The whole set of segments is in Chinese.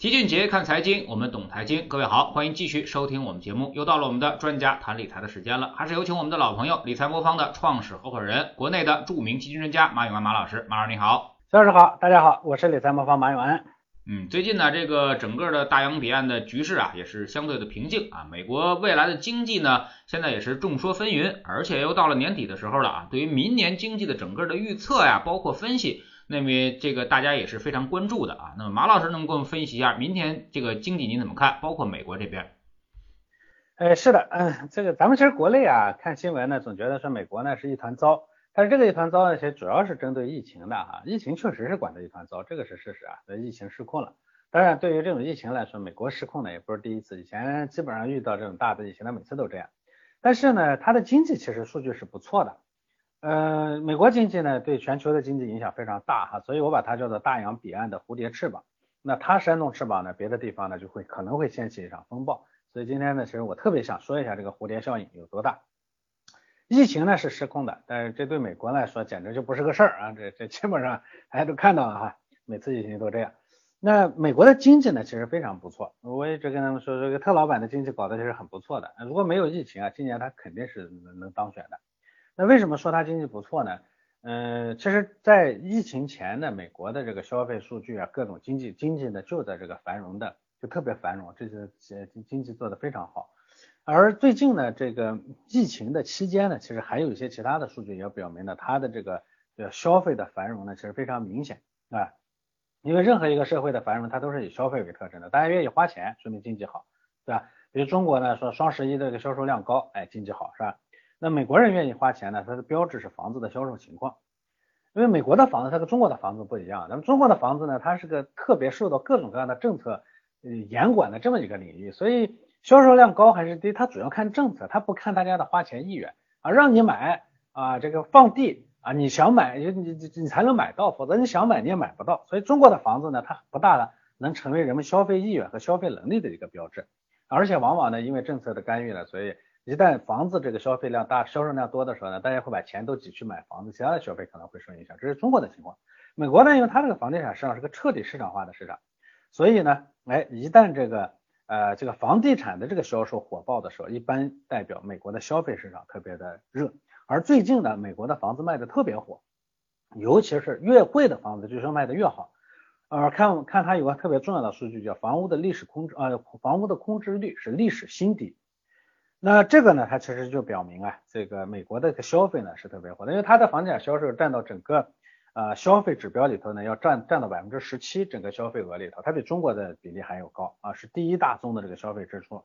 齐俊杰看财经，我们懂财经。各位好，欢迎继续收听我们节目。又到了我们的专家谈理财的时间了，还是有请我们的老朋友理财魔方的创始合伙人，国内的著名基金专家马永安马老师。马老师你好，肖老师好，大家好，我是理财魔方马永安。嗯，最近呢，这个整个的大洋彼岸的局势啊，也是相对的平静啊。美国未来的经济呢，现在也是众说纷纭，而且又到了年底的时候了啊。对于明年经济的整个的预测呀，包括分析。那么这个大家也是非常关注的啊。那么马老师能给我们分析一下明天这个经济您怎么看？包括美国这边。呃，是的，嗯，这个咱们其实国内啊看新闻呢，总觉得说美国呢是一团糟，但是这个一团糟呢，其实主要是针对疫情的哈。疫情确实是管的一团糟，这个是事实啊。这疫情失控了。当然，对于这种疫情来说，美国失控呢也不是第一次，以前基本上遇到这种大的疫情，它每次都这样。但是呢，它的经济其实数据是不错的。呃，美国经济呢对全球的经济影响非常大哈，所以我把它叫做大洋彼岸的蝴蝶翅膀。那它扇动翅膀呢，别的地方呢就会可能会掀起一场风暴。所以今天呢，其实我特别想说一下这个蝴蝶效应有多大。疫情呢是失控的，但是这对美国来说简直就不是个事儿啊！这这基本上 大家都看到了哈，每次疫情都这样。那美国的经济呢其实非常不错，我一直跟他们说，这个特老板的经济搞得其实很不错的。如果没有疫情啊，今年他肯定是能能当选的。那为什么说它经济不错呢？嗯，其实，在疫情前呢，美国的这个消费数据啊，各种经济经济呢，就在这个繁荣的，就特别繁荣，这些经经济做得非常好。而最近呢，这个疫情的期间呢，其实还有一些其他的数据也表明呢，它的这个呃消费的繁荣呢，其实非常明显啊。因为任何一个社会的繁荣，它都是以消费为特征的，大家愿意花钱，说明经济好，对吧？比如中国呢，说双十一这个销售量高，哎，经济好，是吧？那美国人愿意花钱呢？它的标志是房子的销售情况，因为美国的房子它跟中国的房子不一样。咱们中国的房子呢，它是个特别受到各种各样的政策呃严管的这么一个领域，所以销售量高还是低，它主要看政策，它不看大家的花钱意愿啊。让你买啊，这个放地啊，你想买你你你你才能买到，否则你想买你也买不到。所以中国的房子呢，它不大的能成为人们消费意愿和消费能力的一个标志，而且往往呢，因为政策的干预呢，所以。一旦房子这个消费量大、销售量多的时候呢，大家会把钱都挤去买房子，其他的消费可能会受影响。这是中国的情况。美国呢，因为它这个房地产市场是个彻底市场化的市场，所以呢，哎，一旦这个呃这个房地产的这个销售火爆的时候，一般代表美国的消费市场特别的热。而最近呢，美国的房子卖的特别火，尤其是越贵的房子，就说卖的越好。呃，看看它有个特别重要的数据，叫房屋的历史空置呃房屋的空置率是历史新低。那这个呢，它其实就表明啊，这个美国的个消费呢是特别火的，因为它的房地产销售占到整个呃消费指标里头呢，要占占到百分之十七，整个消费额里头，它比中国的比例还要高啊，是第一大宗的这个消费支出。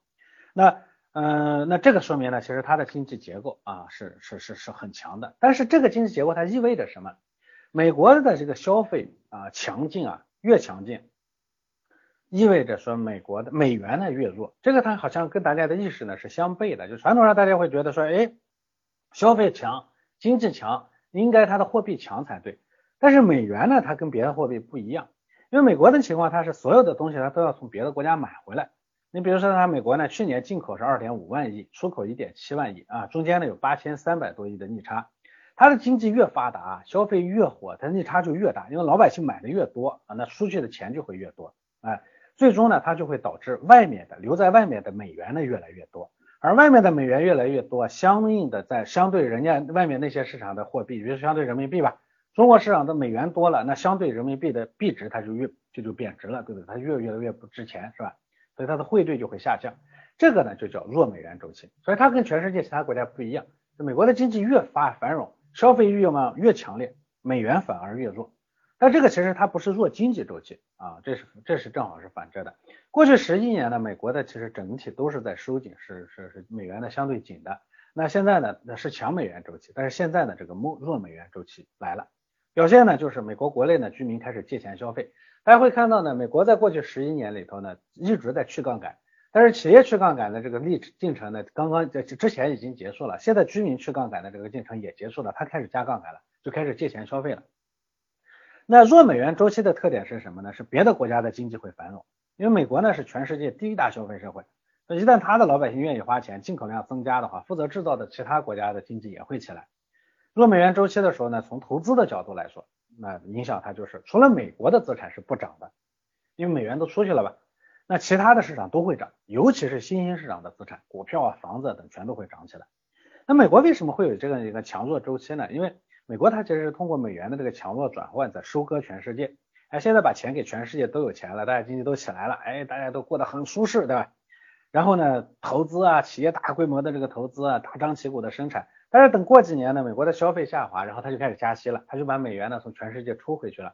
那嗯，那这个说明呢，其实它的经济结构啊是是是是很强的。但是这个经济结构它意味着什么？美国的这个消费啊强劲啊越强劲。意味着说美国的美元呢越弱，这个它好像跟大家的意识呢是相悖的。就传统上大家会觉得说，哎，消费强，经济强，应该它的货币强才对。但是美元呢，它跟别的货币不一样，因为美国的情况，它是所有的东西它都要从别的国家买回来。你比如说，它美国呢去年进口是二点五万亿，出口一点七万亿啊，中间呢有八千三百多亿的逆差。它的经济越发达，消费越火，它逆差就越大，因为老百姓买的越多啊，那出去的钱就会越多，哎。最终呢，它就会导致外面的留在外面的美元呢越来越多，而外面的美元越来越多，相应的在相对人家外面那些市场的货币，比如相对人民币吧，中国市场的美元多了，那相对人民币的币值它就越就就贬值了，对不对？它越越来越不值钱，是吧？所以它的汇兑就会下降，这个呢就叫弱美元周期。所以它跟全世界其他国家不一样，美国的经济越发繁荣，消费欲望越强烈，美元反而越弱。但这个其实它不是弱经济周期啊，这是这是正好是反着的。过去十一年呢，美国的其实整体都是在收紧，是是是美元的相对紧的。那现在呢，那是强美元周期，但是现在呢，这个弱弱美元周期来了。表现呢，就是美国国内呢，居民开始借钱消费。大家会看到呢，美国在过去十一年里头呢，一直在去杠杆，但是企业去杠杆的这个历进程呢，刚刚在之前已经结束了，现在居民去杠杆的这个进程也结束了，他开始加杠杆了，就开始借钱消费了。那弱美元周期的特点是什么呢？是别的国家的经济会繁荣，因为美国呢是全世界第一大消费社会，那一旦他的老百姓愿意花钱，进口量增加的话，负责制造的其他国家的经济也会起来。弱美元周期的时候呢，从投资的角度来说，那影响它就是除了美国的资产是不涨的，因为美元都出去了吧，那其他的市场都会涨，尤其是新兴市场的资产，股票啊、房子等全都会涨起来。那美国为什么会有这样一个强弱周期呢？因为美国它其实是通过美元的这个强弱转换在收割全世界。哎，现在把钱给全世界都有钱了，大家经济都起来了，哎，大家都过得很舒适，对吧？然后呢，投资啊，企业大规模的这个投资啊，大张旗鼓的生产。但是等过几年呢，美国的消费下滑，然后它就开始加息了，它就把美元呢从全世界抽回去了。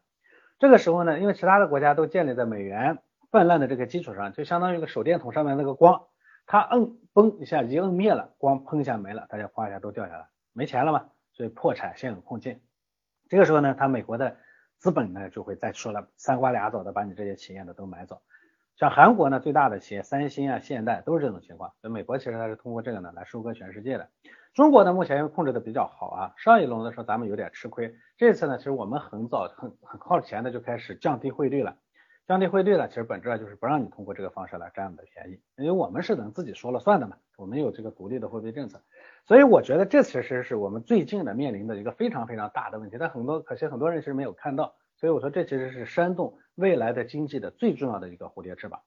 这个时候呢，因为其他的国家都建立在美元泛滥的这个基础上，就相当于一个手电筒上面那个光，它摁嘣一下一摁灭了，光砰一下没了，大家哗一下都掉下来，没钱了嘛，对破产现有困境。这个时候呢，他美国的。资本呢就会再说了三瓜俩枣的把你这些企业呢都买走，像韩国呢最大的企业三星啊、现代都是这种情况。所以美国其实它是通过这个呢来收割全世界的。中国呢目前控制的比较好啊，上一轮的时候咱们有点吃亏，这次呢其实我们很早很很靠前的就开始降低汇率了，降低汇率了，其实本质上就是不让你通过这个方式来占我们的便宜，因为我们是能自己说了算的嘛，我们有这个独立的货币政策，所以我觉得这其实是我们最近的面临的一个非常非常大的问题，但很多可惜很多人其实没有看到。所以我说，这其实是煽动未来的经济的最重要的一个蝴蝶翅膀。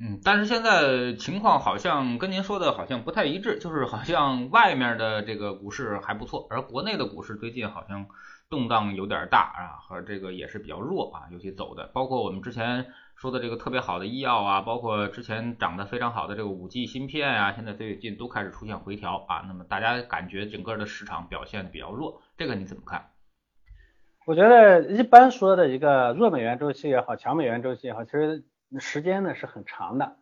嗯，但是现在情况好像跟您说的好像不太一致，就是好像外面的这个股市还不错，而国内的股市最近好像动荡有点大啊，和这个也是比较弱啊，尤其走的，包括我们之前说的这个特别好的医药啊，包括之前涨得非常好的这个五 G 芯片啊，现在最近都开始出现回调啊，那么大家感觉整个的市场表现比较弱，这个你怎么看？我觉得一般说的一个弱美元周期也好，强美元周期也好，其实时间呢是很长的。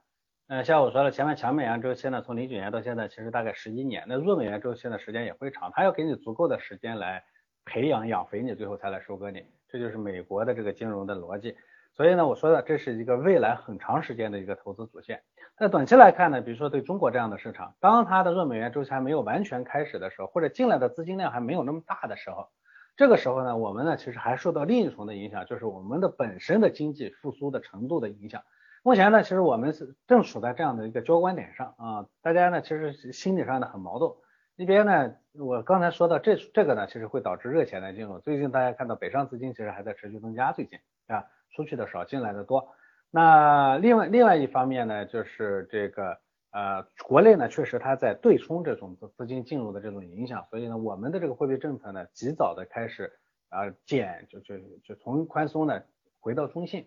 呃，像我说的，前面强美元周期呢，从零九年到现在，其实大概十一年。那弱美元周期的时间也会长，它要给你足够的时间来培养养肥你，最后才来收割你。这就是美国的这个金融的逻辑。所以呢，我说的这是一个未来很长时间的一个投资主线。在短期来看呢，比如说对中国这样的市场，当它的弱美元周期还没有完全开始的时候，或者进来的资金量还没有那么大的时候。这个时候呢，我们呢其实还受到另一重的影响，就是我们的本身的经济复苏的程度的影响。目前呢，其实我们是正处在这样的一个交关点上啊，大家呢其实心理上呢很矛盾。一边呢，我刚才说到这这个呢，其实会导致热钱的进入。最近大家看到北上资金其实还在持续增加，最近啊出去的少，进来的多。那另外另外一方面呢，就是这个。呃，国内呢确实它在对冲这种资金进入的这种影响，所以呢，我们的这个货币政策呢及早的开始啊减，就就就从宽松呢回到中性，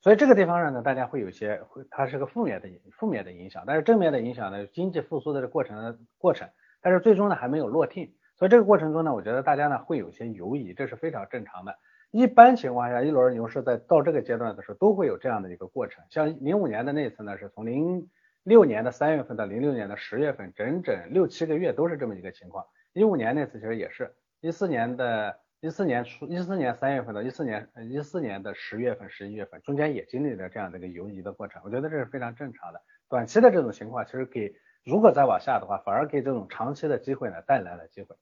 所以这个地方上呢，大家会有些它是个负面的负面的影响，但是正面的影响呢，经济复苏的这过程过程，但是最终呢还没有落定，所以这个过程中呢，我觉得大家呢会有些犹疑，这是非常正常的。一般情况下，一轮牛市在到这个阶段的时候都会有这样的一个过程，像零五年的那次呢，是从零。六年的三月份到零六年的十月份，整整六七个月都是这么一个情况。一五年那次其实也是，一四年的一四年初，一四年三月份到一四年一四年的十月份、十一月份，中间也经历了这样的一个游移的过程。我觉得这是非常正常的。短期的这种情况，其实给如果再往下的话，反而给这种长期的机会呢带来了机会。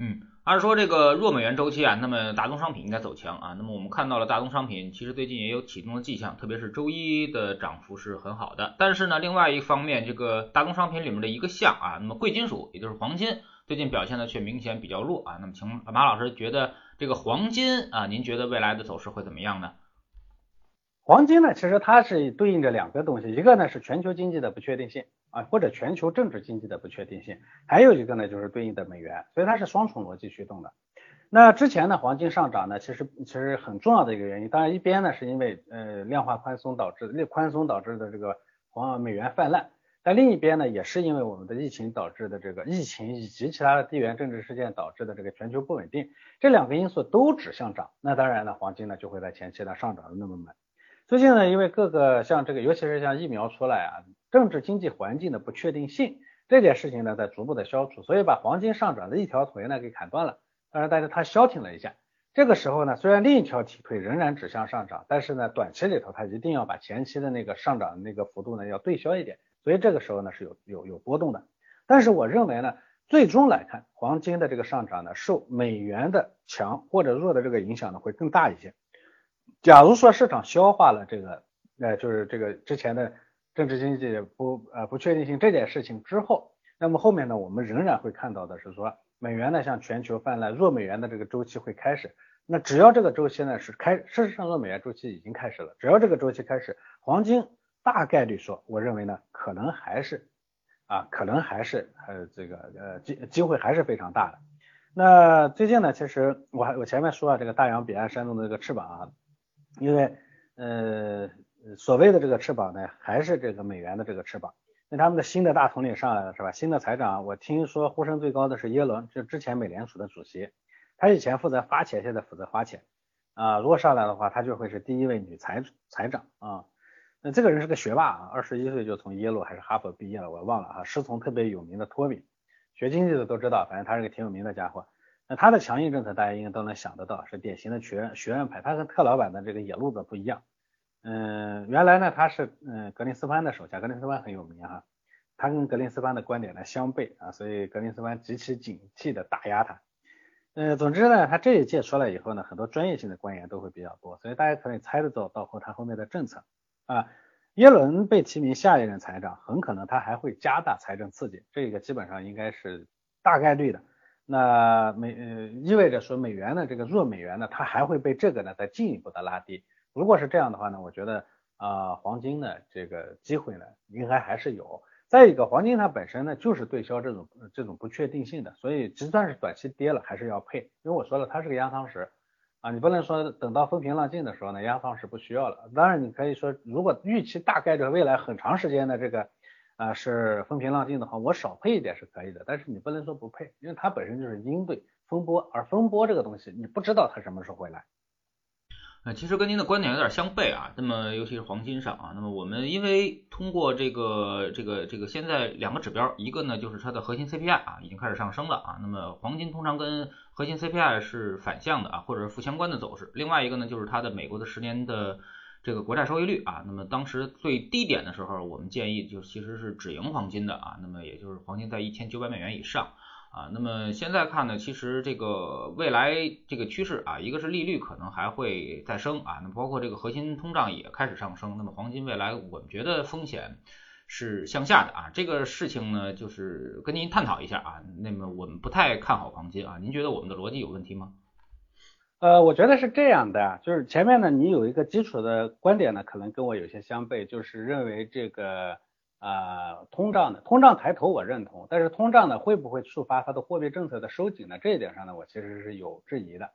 嗯，按说这个弱美元周期啊，那么大宗商品应该走强啊。那么我们看到了大宗商品其实最近也有启动的迹象，特别是周一的涨幅是很好的。但是呢，另外一方面，这个大宗商品里面的一个项啊，那么贵金属也就是黄金，最近表现的却明显比较弱啊。那么请马老师觉得这个黄金啊，您觉得未来的走势会怎么样呢？黄金呢，其实它是对应着两个东西，一个呢是全球经济的不确定性啊，或者全球政治经济的不确定性，还有一个呢就是对应的美元，所以它是双重逻辑驱动的。那之前呢，黄金上涨呢，其实其实很重要的一个原因，当然一边呢是因为呃量化宽松导致的宽松导致的这个黄美元泛滥，但另一边呢也是因为我们的疫情导致的这个疫情以及其他的地缘政治事件导致的这个全球不稳定，这两个因素都指向涨，那当然呢黄金呢就会在前期呢上涨的那么猛。最近呢，因为各个像这个，尤其是像疫苗出来啊，政治经济环境的不确定性这件事情呢，在逐步的消除，所以把黄金上涨的一条腿呢给砍断了。当然，但是它消停了一下。这个时候呢，虽然另一条腿仍然指向上涨，但是呢，短期里头它一定要把前期的那个上涨的那个幅度呢要对消一点。所以这个时候呢是有有有波动的。但是我认为呢，最终来看，黄金的这个上涨呢，受美元的强或者弱的这个影响呢会更大一些。假如说市场消化了这个，呃，就是这个之前的政治经济不呃不确定性这件事情之后，那么后面呢，我们仍然会看到的是说，美元呢向全球泛滥，弱美元的这个周期会开始。那只要这个周期呢是开，事实上弱美元周期已经开始了，只要这个周期开始，黄金大概率说，我认为呢，可能还是啊，可能还是呃这个呃机机会还是非常大的。那最近呢，其实我还我前面说了这个大洋彼岸煽动的这个翅膀啊，因为呃所谓的这个翅膀呢，还是这个美元的这个翅膀。那他们的新的大统领上来了是吧？新的财长，我听说呼声最高的是耶伦，就之前美联储的主席，他以前负责发钱，现在负责花钱啊。如果上来的话，他就会是第一位女财财长啊。那这个人是个学霸啊，二十一岁就从耶鲁还是哈佛毕业了，我忘了啊。师从特别有名的托米，学经济的都知道，反正他是个挺有名的家伙。那他的强硬政策大家应该都能想得到，是典型的学院学院派，他跟特老板的这个野路子不一样。嗯，原来呢他是嗯格林斯潘的手下，格林斯潘很有名哈，他跟格林斯潘的观点呢相悖啊，所以格林斯潘极其警惕的打压他。嗯，总之呢，他这一届出来以后呢，很多专业性的官员都会比较多，所以大家可以猜得到到后他后面的政策啊。耶伦被提名下一任财长，很可能他还会加大财政刺激，这个基本上应该是大概率的。那美呃意味着说美元的这个弱美元呢，它还会被这个呢再进一步的拉低。如果是这样的话呢，我觉得啊，黄金的这个机会呢，应该还是有。再一个，黄金它本身呢就是对消这种这种不确定性的，所以就算是短期跌了，还是要配。因为我说了，它是个压舱石啊，你不能说等到风平浪静的时候呢，压舱石不需要了。当然，你可以说，如果预期大概率未来很长时间的这个啊是风平浪静的话，我少配一点是可以的。但是你不能说不配，因为它本身就是应对风波，而风波这个东西你不知道它什么时候会来。呃，其实跟您的观点有点相悖啊。那么，尤其是黄金上啊，那么我们因为通过这个这个这个现在两个指标，一个呢就是它的核心 CPI 啊已经开始上升了啊。那么黄金通常跟核心 CPI 是反向的啊，或者是负相关的走势。另外一个呢就是它的美国的十年的这个国债收益率啊。那么当时最低点的时候，我们建议就其实是止盈黄金的啊。那么也就是黄金在一千九百美元以上。啊，那么现在看呢，其实这个未来这个趋势啊，一个是利率可能还会再升啊，那包括这个核心通胀也开始上升，那么黄金未来我们觉得风险是向下的啊，这个事情呢就是跟您探讨一下啊，那么我们不太看好黄金啊，您觉得我们的逻辑有问题吗？呃，我觉得是这样的，就是前面呢你有一个基础的观点呢，可能跟我有些相悖，就是认为这个。啊，通胀的通胀抬头我认同，但是通胀呢会不会触发它的货币政策的收紧呢？这一点上呢，我其实是有质疑的。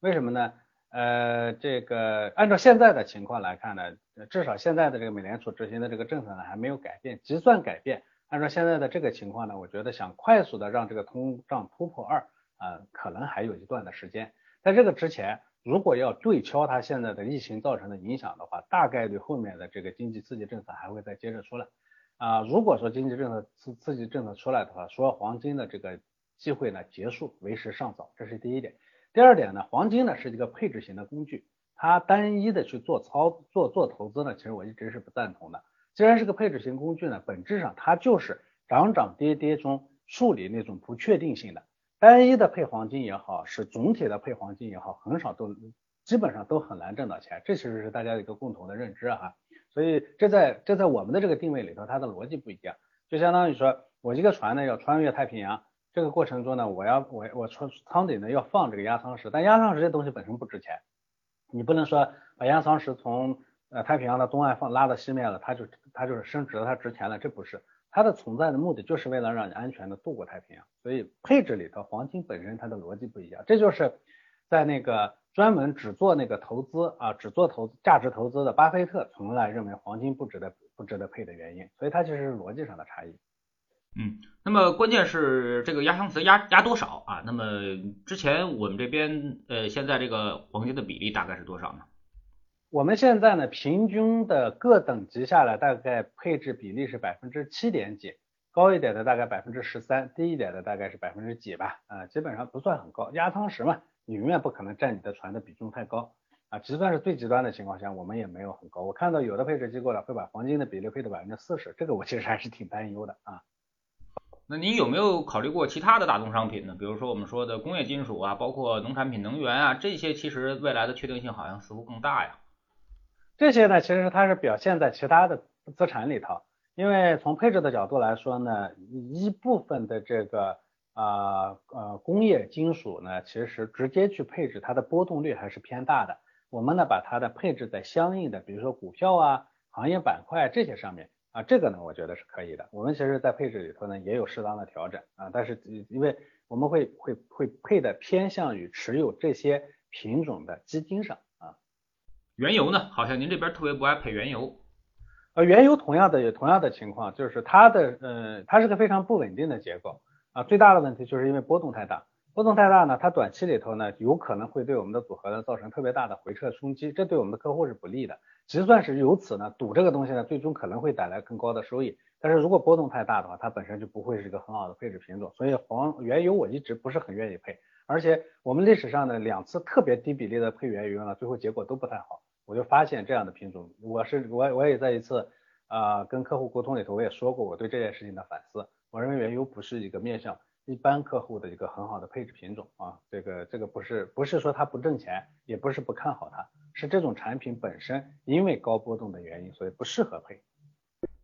为什么呢？呃，这个按照现在的情况来看呢，至少现在的这个美联储执行的这个政策呢还没有改变，即算改变，按照现在的这个情况呢，我觉得想快速的让这个通胀突破二啊，可能还有一段的时间。在这个之前，如果要对敲它现在的疫情造成的影响的话，大概率后面的这个经济刺激政策还会再接着出来。啊，如果说经济政策刺刺激政策出来的话，说黄金的这个机会呢结束为时尚早，这是第一点。第二点呢，黄金呢是一个配置型的工具，它单一的去做操做做投资呢，其实我一直是不赞同的。既然是个配置型工具呢，本质上它就是涨涨跌跌中处理那种不确定性的。单一的配黄金也好，是总体的配黄金也好，很少都基本上都很难挣到钱，这其实是大家一个共同的认知哈。所以这在这在我们的这个定位里头，它的逻辑不一样，就相当于说我一个船呢要穿越太平洋，这个过程中呢，我要我我舱舱底呢要放这个压舱石，但压舱石这东西本身不值钱，你不能说把压舱石从呃太平洋的东岸放拉到西面了，它就它就是升值了，它值钱了，这不是它的存在的目的就是为了让你安全的渡过太平洋，所以配置里头黄金本身它的逻辑不一样，这就是在那个。专门只做那个投资啊，只做投资价值投资的巴菲特从来认为黄金不值得不值得配的原因，所以它其实是逻辑上的差异。嗯，那么关键是这个压箱词压压多少啊？那么之前我们这边呃现在这个黄金的比例大概是多少呢？我们现在呢平均的各等级下来大概配置比例是百分之七点几，高一点的大概百分之十三，低一点的大概是百分之几吧，啊基本上不算很高，压舱石嘛。你永远不可能占你的船的比重太高啊，就算是最极端的情况下，我们也没有很高。我看到有的配置机构呢会把黄金的比例配到百分之四十，这个我其实还是挺担忧的啊。那你有没有考虑过其他的大宗商品呢？比如说我们说的工业金属啊，包括农产品、能源啊，这些其实未来的确定性好像似乎更大呀。这些呢，其实它是表现在其他的资产里头，因为从配置的角度来说呢，一部分的这个。啊呃，工业金属呢，其实直接去配置它的波动率还是偏大的。我们呢，把它的配置在相应的，比如说股票啊、行业板块这些上面啊，这个呢，我觉得是可以的。我们其实，在配置里头呢，也有适当的调整啊，但是因为我们会会会配的偏向于持有这些品种的基金上。原油呢，好像您这边特别不爱配原油。呃，原油同样的有同样的情况，就是它的呃，它是个非常不稳定的结构啊。最大的问题就是因为波动太大，波动太大呢，它短期里头呢，有可能会对我们的组合呢造成特别大的回撤冲击，这对我们的客户是不利的。即算是由此呢，赌这个东西呢，最终可能会带来更高的收益。但是如果波动太大的话，它本身就不会是一个很好的配置品种。所以黄原油我一直不是很愿意配，而且我们历史上的两次特别低比例的配原油呢，最后结果都不太好。我就发现这样的品种，我是我我也在一次啊跟客户沟通里头，我也说过我对这件事情的反思。我认为原油不是一个面向一般客户的一个很好的配置品种啊，这个这个不是不是说它不挣钱，也不是不看好它，是这种产品本身因为高波动的原因，所以不适合配。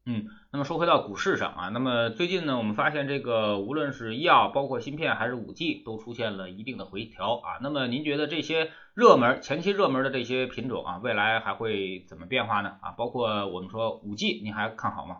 嗯，那么说回到股市上啊，那么最近呢，我们发现这个无论是医药、包括芯片还是五 G，都出现了一定的回调啊。那么您觉得这些热门、前期热门的这些品种啊，未来还会怎么变化呢？啊，包括我们说五 G，您还看好吗？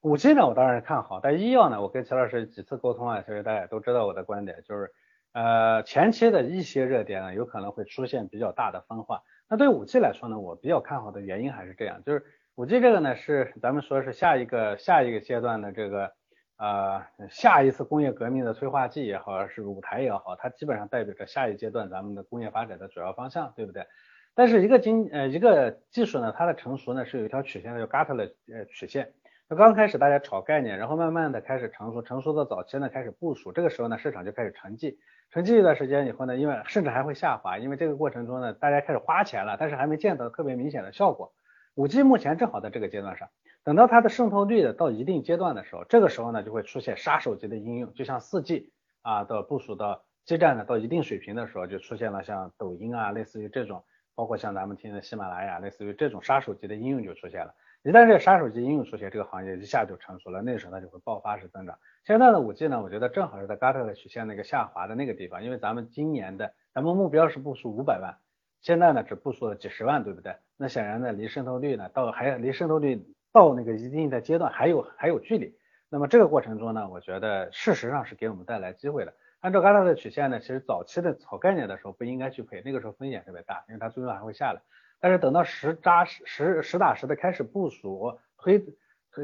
五 G 呢，我当然看好，但医药呢，我跟齐老师几次沟通啊，其实大家都知道我的观点，就是呃前期的一些热点呢，有可能会出现比较大的分化。那对五 G 来说呢，我比较看好的原因还是这样，就是。五 G 这个呢，是咱们说是下一个下一个阶段的这个呃下一次工业革命的催化剂也好，是舞台也好，它基本上代表着下一阶段咱们的工业发展的主要方向，对不对？但是一个经呃一个技术呢，它的成熟呢是有一条曲线的，叫 Gartner 呃曲线。那刚开始大家炒概念，然后慢慢的开始成熟，成熟的早期呢开始部署，这个时候呢市场就开始沉寂，沉寂一段时间以后呢，因为甚至还会下滑，因为这个过程中呢大家开始花钱了，但是还没见到特别明显的效果。五 G 目前正好在这个阶段上，等到它的渗透率的到一定阶段的时候，这个时候呢就会出现杀手级的应用，就像四 G 啊的部署到基站呢到一定水平的时候，就出现了像抖音啊，类似于这种，包括像咱们听的喜马拉雅，类似于这种杀手级的应用就出现了。一旦这杀手级应用出现，这个行业一下就成熟了，那时候它就会爆发式增长。现在的五 G 呢，我觉得正好是在 Gartner 曲线那个下滑的那个地方，因为咱们今年的咱们目标是部署五百万。现在呢，只部署了几十万，对不对？那显然呢，离渗透率呢，到还离渗透率到那个一定的阶段还有还有距离。那么这个过程中呢，我觉得事实上是给我们带来机会的。按照刚才的曲线呢，其实早期的炒概念的时候不应该去配，那个时候风险特别大，因为它最终还会下来。但是等到实扎实实实打实的开始部署推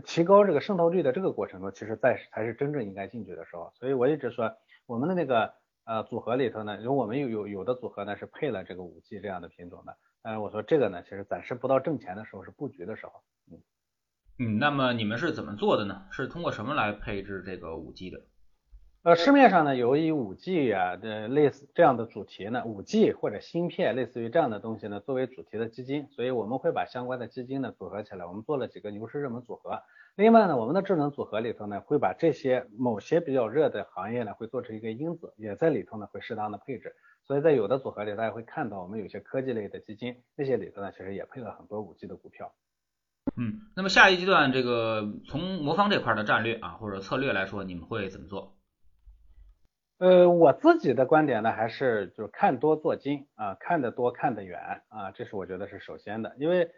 提高这个渗透率的这个过程中，其实在才是真正应该进去的时候。所以我一直说我们的那个。呃，组合里头呢，因为我们有有有的组合呢是配了这个五 G 这样的品种的，但是我说这个呢，其实暂时不到挣钱的时候，是布局的时候。嗯嗯，那么你们是怎么做的呢？是通过什么来配置这个五 G 的？呃，市面上呢有以五 G 啊的类似这样的主题呢，五 G 或者芯片类似于这样的东西呢作为主题的基金，所以我们会把相关的基金呢组合起来，我们做了几个牛市热门组合。另外呢，我们的智能组合里头呢，会把这些某些比较热的行业呢，会做成一个因子，也在里头呢，会适当的配置。所以在有的组合里，大家会看到我们有些科技类的基金，那些里头呢，其实也配了很多五 G 的股票。嗯，那么下一阶段这个从魔方这块的战略啊，或者策略来说，你们会怎么做？呃，我自己的观点呢，还是就是看多做精啊，看得多看得远啊，这是我觉得是首先的，因为。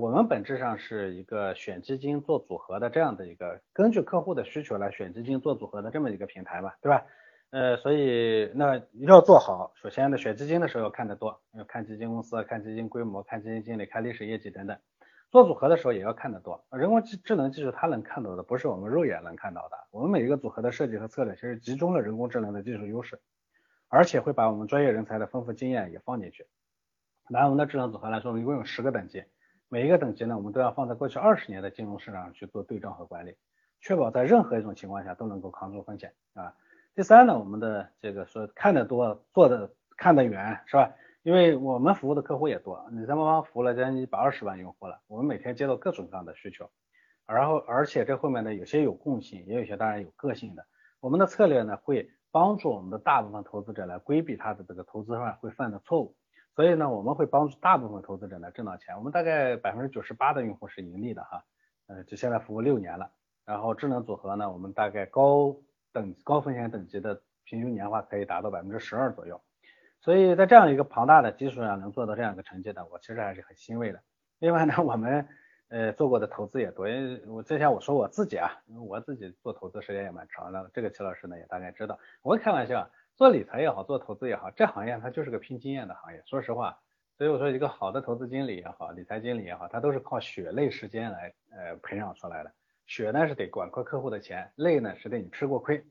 我们本质上是一个选基金做组合的这样的一个，根据客户的需求来选基金做组合的这么一个平台嘛，对吧？呃，所以那要做好，首先呢，选基金的时候要看得多，要看基金公司，看基金规模，看基金经理，看历史业绩等等。做组合的时候也要看得多，人工智智能技术它能看到的不是我们肉眼能看到的。我们每一个组合的设计和策略其实集中了人工智能的技术优势，而且会把我们专业人才的丰富经验也放进去。拿我们的智能组合来说，一共有十个等级。每一个等级呢，我们都要放在过去二十年的金融市场上去做对账和管理，确保在任何一种情况下都能够扛住风险啊。第三呢，我们的这个说看得多，做的看得远，是吧？因为我们服务的客户也多，你在帮忙服务了将近一百二十万用户了，我们每天接到各种各样的需求，然后而且这后面呢，有些有共性，也有些当然有个性的。我们的策略呢，会帮助我们的大部分投资者来规避他的这个投资上会犯的错误。所以呢，我们会帮助大部分投资者来挣到钱。我们大概百分之九十八的用户是盈利的哈，呃，就现在服务六年了。然后智能组合呢，我们大概高等高风险等级的平均年化可以达到百分之十二左右。所以在这样一个庞大的基础上能做到这样一个成绩呢，我其实还是很欣慰的。另外呢，我们呃，做过的投资也多。因为我之前我说我自己啊，我自己做投资时间也蛮长的，这个齐老师呢也大概知道。我开玩笑，做理财也好，做投资也好，这行业它就是个拼经验的行业。说实话，所以我说一个好的投资经理也好，理财经理也好，他都是靠血泪时间来呃培养出来的。血呢是得管过客户的钱，累呢是得你吃过亏，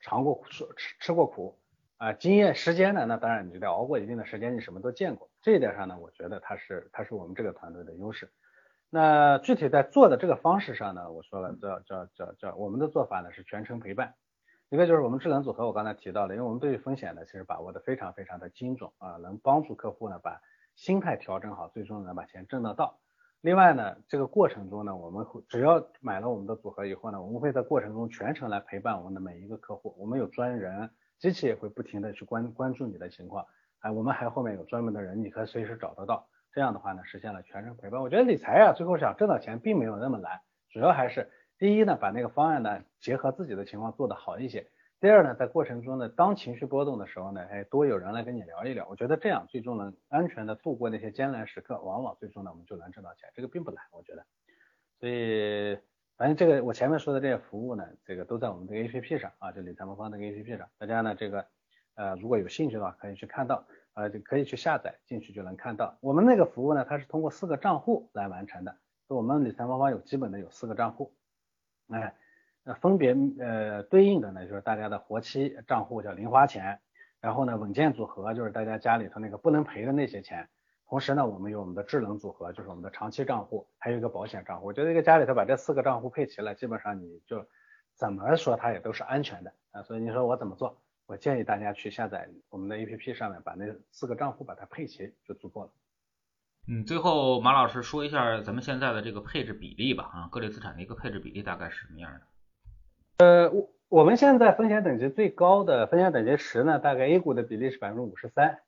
尝过苦，吃吃过苦啊。经验时间呢，那当然你就得熬过一定的时间，你什么都见过。这一点上呢，我觉得他是他是我们这个团队的优势。那具体在做的这个方式上呢，我说了，叫叫叫叫，我们的做法呢是全程陪伴。一个就是我们智能组合，我刚才提到的，因为我们对于风险呢，其实把握的非常非常的精准啊，能帮助客户呢把心态调整好，最终能把钱挣得到。另外呢，这个过程中呢，我们会只要买了我们的组合以后呢，我们会在过程中全程来陪伴我们的每一个客户。我们有专人，机器也会不停的去关关注你的情况，哎，我们还后面有专门的人，你可以随时找得到。这样的话呢，实现了全程陪伴。我觉得理财啊，最后想挣到钱并没有那么难，主要还是第一呢，把那个方案呢结合自己的情况做得好一些；第二呢，在过程中呢，当情绪波动的时候呢，哎，多有人来跟你聊一聊。我觉得这样最终能安全的度过那些艰难时刻，往往最终呢，我们就能挣到钱。这个并不难，我觉得。所以，反正这个我前面说的这些服务呢，这个都在我们这个 APP 上啊，就理财魔方这个 APP 上，大家呢这个呃如果有兴趣的话，可以去看到。呃，就可以去下载进去就能看到。我们那个服务呢，它是通过四个账户来完成的。我们理财魔方有基本的有四个账户，哎，那分别呃对应的呢就是大家的活期账户叫零花钱，然后呢稳健组合就是大家家里头那个不能赔的那些钱。同时呢，我们有我们的智能组合，就是我们的长期账户，还有一个保险账户。我觉得一个家里头把这四个账户配齐了，基本上你就怎么说它也都是安全的啊。所以你说我怎么做？我建议大家去下载我们的 APP，上面把那四个账户把它配齐就足够了。嗯，最后马老师说一下咱们现在的这个配置比例吧，啊，各类资产的一个配置比例大概是什么样的？呃，我我们现在风险等级最高的风险等级十呢，大概 A 股的比例是百分之五十三，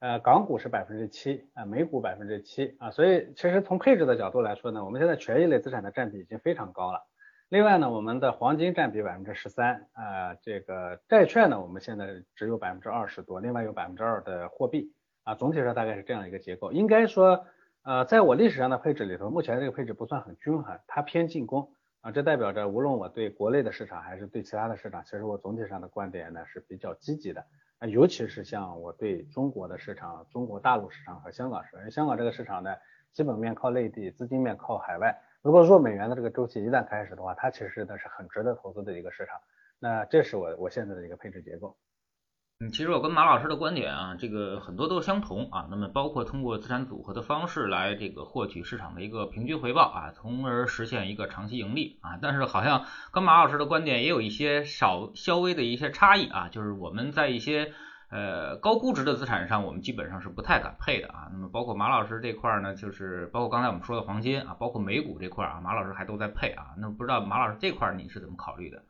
呃，港股是百分之七，啊，美股百分之七，啊，所以其实从配置的角度来说呢，我们现在权益类资产的占比已经非常高了。另外呢，我们的黄金占比百分之十三，啊，这个债券呢，我们现在只有百分之二十多，另外有百分之二的货币，啊，总体上大概是这样一个结构。应该说，呃，在我历史上的配置里头，目前这个配置不算很均衡，它偏进攻，啊，这代表着无论我对国内的市场还是对其他的市场，其实我总体上的观点呢是比较积极的，啊，尤其是像我对中国的市场、中国大陆市场和香港市场，香港这个市场呢，基本面靠内地，资金面靠海外。如果弱美元的这个周期一旦开始的话，它其实呢是很值得投资的一个市场。那这是我我现在的一个配置结构。嗯，其实我跟马老师的观点啊，这个很多都相同啊。那么包括通过资产组合的方式来这个获取市场的一个平均回报啊，从而实现一个长期盈利啊。但是好像跟马老师的观点也有一些少稍微的一些差异啊，就是我们在一些。呃，高估值的资产上，我们基本上是不太敢配的啊。那么，包括马老师这块呢，就是包括刚才我们说的黄金啊，包括美股这块啊，马老师还都在配啊。那不知道马老师这块你是怎么考虑的？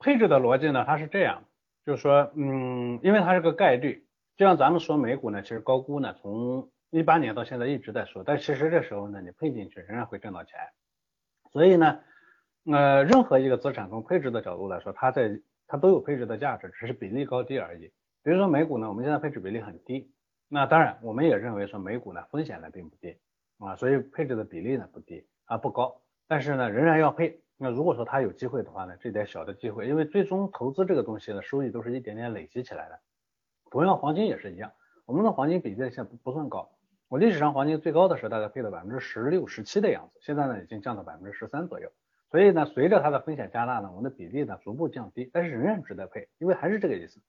配置的逻辑呢，它是这样，就是说，嗯，因为它是个概率，就像咱们说美股呢，其实高估呢，从一八年到现在一直在说，但其实这时候呢，你配进去仍然会挣到钱。所以呢，呃，任何一个资产从配置的角度来说，它在它都有配置的价值，只是比例高低而已。比如说美股呢，我们现在配置比例很低，那当然我们也认为说美股呢风险呢并不低啊，所以配置的比例呢不低啊不高，但是呢仍然要配。那如果说他有机会的话呢，这点小的机会，因为最终投资这个东西呢收益都是一点点累积起来的。同样黄金也是一样，我们的黄金比例现在不不算高，我历史上黄金最高的时候大概配了百分之十六、十七的样子，现在呢已经降到百分之十三左右。所以呢，随着它的风险加大呢，我们的比例呢逐步降低，但是仍然值得配，因为还是这个意思。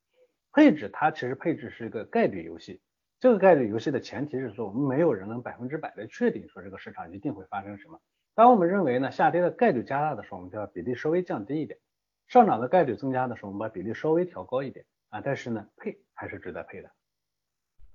配置它其实配置是一个概率游戏，这个概率游戏的前提是说，我们没有人能百分之百的确定说这个市场一定会发生什么。当我们认为呢下跌的概率加大的时候，我们就要比例稍微降低一点；上涨的概率增加的时候，我们把比例稍微调高一点啊。但是呢，配还是值得配的。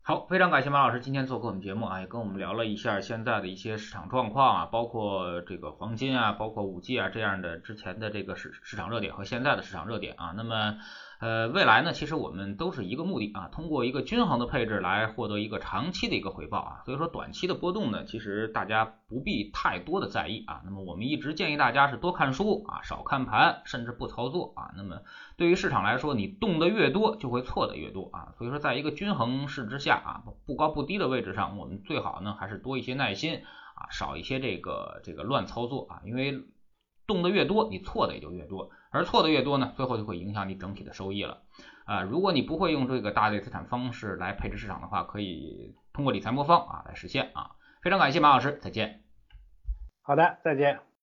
好，非常感谢马老师今天做客我们节目啊，也跟我们聊了一下现在的一些市场状况啊，包括这个黄金啊，包括五 G 啊这样的之前的这个市市场热点和现在的市场热点啊。那么呃，未来呢，其实我们都是一个目的啊，通过一个均衡的配置来获得一个长期的一个回报啊。所以说短期的波动呢，其实大家不必太多的在意啊。那么我们一直建议大家是多看书啊，少看盘，甚至不操作啊。那么对于市场来说，你动的越多，就会错的越多啊。所以说，在一个均衡市之下啊，不高不低的位置上，我们最好呢还是多一些耐心啊，少一些这个这个乱操作啊，因为。动的越多，你错的也就越多，而错的越多呢，最后就会影响你整体的收益了。啊，如果你不会用这个大类资产方式来配置市场的话，可以通过理财魔方啊来实现啊。非常感谢马老师，再见。好的，再见。